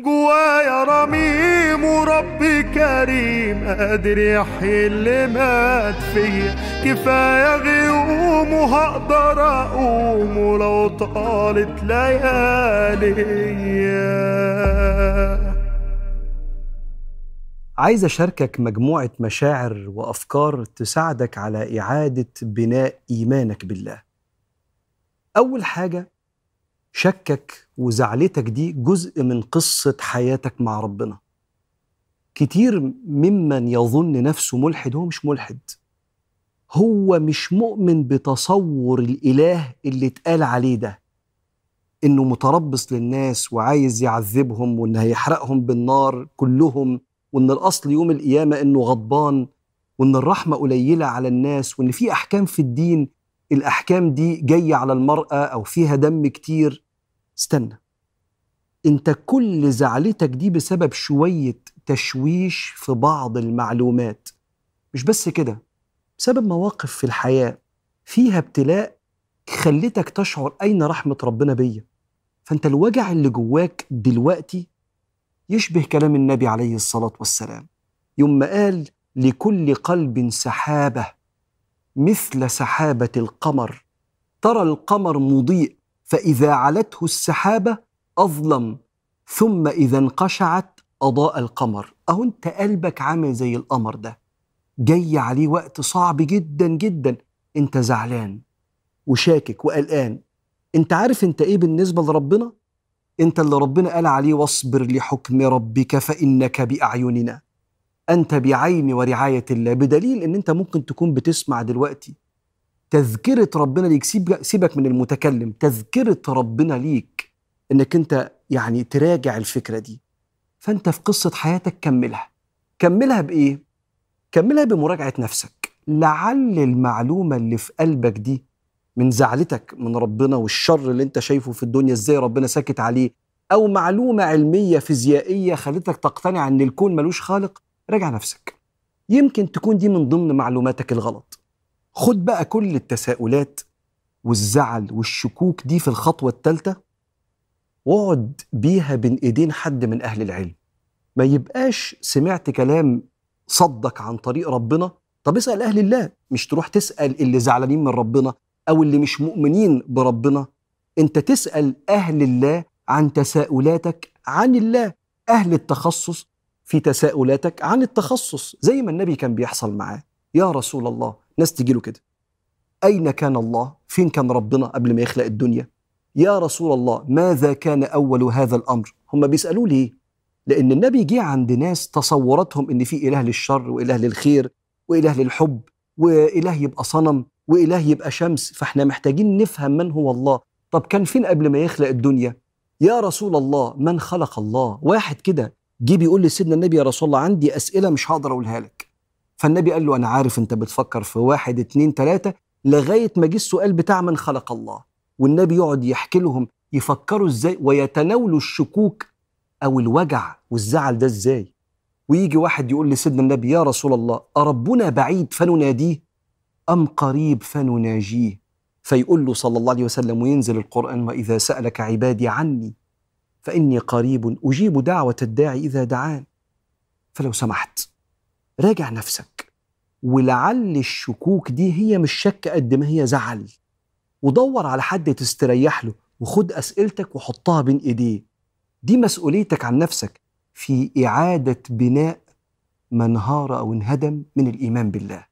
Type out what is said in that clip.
جوايا رميم وربي كريم قادر يحيي اللي مات فيا كفاية غيوم وهقدر أقوم ولو طالت ليالي عايز أشاركك مجموعة مشاعر وأفكار تساعدك على إعادة بناء إيمانك بالله. أول حاجة شكك وزعلتك دي جزء من قصة حياتك مع ربنا. كتير ممن يظن نفسه ملحد هو مش ملحد. هو مش مؤمن بتصور الإله اللي اتقال عليه ده. إنه متربص للناس وعايز يعذبهم وإنه هيحرقهم بالنار كلهم وإن الأصل يوم القيامة إنه غضبان وإن الرحمة قليلة على الناس وإن في أحكام في الدين الأحكام دي جاية على المرأة أو فيها دم كتير. استنى. أنت كل زعلتك دي بسبب شوية تشويش في بعض المعلومات. مش بس كده بسبب مواقف في الحياة فيها ابتلاء خلتك تشعر أين رحمة ربنا بيا. فأنت الوجع اللي جواك دلوقتي يشبه كلام النبي عليه الصلاة والسلام. يوم ما قال لكل قلب سحابة مثل سحابة القمر. ترى القمر مضيء فإذا علته السحابة أظلم. ثم إذا انقشعت أضاء القمر. أهو أنت قلبك عامل زي القمر ده. جاي عليه وقت صعب جدا جدا. أنت زعلان وشاكك وقلقان. أنت عارف أنت إيه بالنسبة لربنا؟ أنت اللي ربنا قال عليه واصبر لحكم ربك فإنك بأعيننا. أنت بعين ورعاية الله بدليل إن أنت ممكن تكون بتسمع دلوقتي تذكرة ربنا ليك سيبك من المتكلم تذكرة ربنا ليك إنك أنت يعني تراجع الفكرة دي. فأنت في قصة حياتك كملها. كملها بإيه؟ كملها بمراجعة نفسك. لعل المعلومة اللي في قلبك دي من زعلتك من ربنا والشر اللي أنت شايفه في الدنيا إزاي ربنا ساكت عليه أو معلومة علمية فيزيائية خلتك تقتنع إن الكون ملوش خالق؟ راجع نفسك. يمكن تكون دي من ضمن معلوماتك الغلط. خد بقى كل التساؤلات والزعل والشكوك دي في الخطوة الثالثه واقعد بيها بين ايدين حد من أهل العلم. ما يبقاش سمعت كلام صدك عن طريق ربنا. طب اسأل أهل الله مش تروح تسأل اللي زعلانين من ربنا أو اللي مش مؤمنين بربنا. انت تسأل أهل الله عن تساؤلاتك عن الله أهل التخصص في تساؤلاتك عن التخصص زي ما النبي كان بيحصل معاه. يا رسول الله ناس تجي له كده. أين كان الله؟ فين كان ربنا قبل ما يخلق الدنيا؟ يا رسول الله ماذا كان أول هذا الأمر؟ هم بيسألوه ليه؟ لأن النبي جه عند ناس تصوراتهم إن في إله للشر وإله للخير وإله للحب وإله يبقى صنم وإله يبقى شمس فإحنا محتاجين نفهم من هو الله. طب كان فين قبل ما يخلق الدنيا؟ يا رسول الله من خلق الله. واحد كده جه بيقول لسيدنا النبي يا رسول الله عندي أسئلة مش هقدر أقولها لك. فالنبي قال له أنا عارف أنت بتفكر في واحد اتنين تلاتة لغاية ما جه السؤال بتاع من خلق الله. والنبي يقعد يحكي لهم يفكروا إزاي ويتناولوا الشكوك أو الوجع والزعل ده إزاي. ويجي واحد يقول لسيدنا النبي يا رسول الله أربنا بعيد فنناديه؟ أم قريب فنناجيه؟ فيقول له صلى الله عليه وسلم وينزل القرآن وإذا سألك عبادي عني فإني قريب أجيب دعوة الداعي إذا دعان. فلو سمحت راجع نفسك ولعل الشكوك دي هي مش شك قد ما هي زعل. ودور على حد تستريح له وخد أسئلتك وحطها بين إيديه. دي مسؤوليتك عن نفسك في إعادة بناء ما انهار أو انهدم من الإيمان بالله.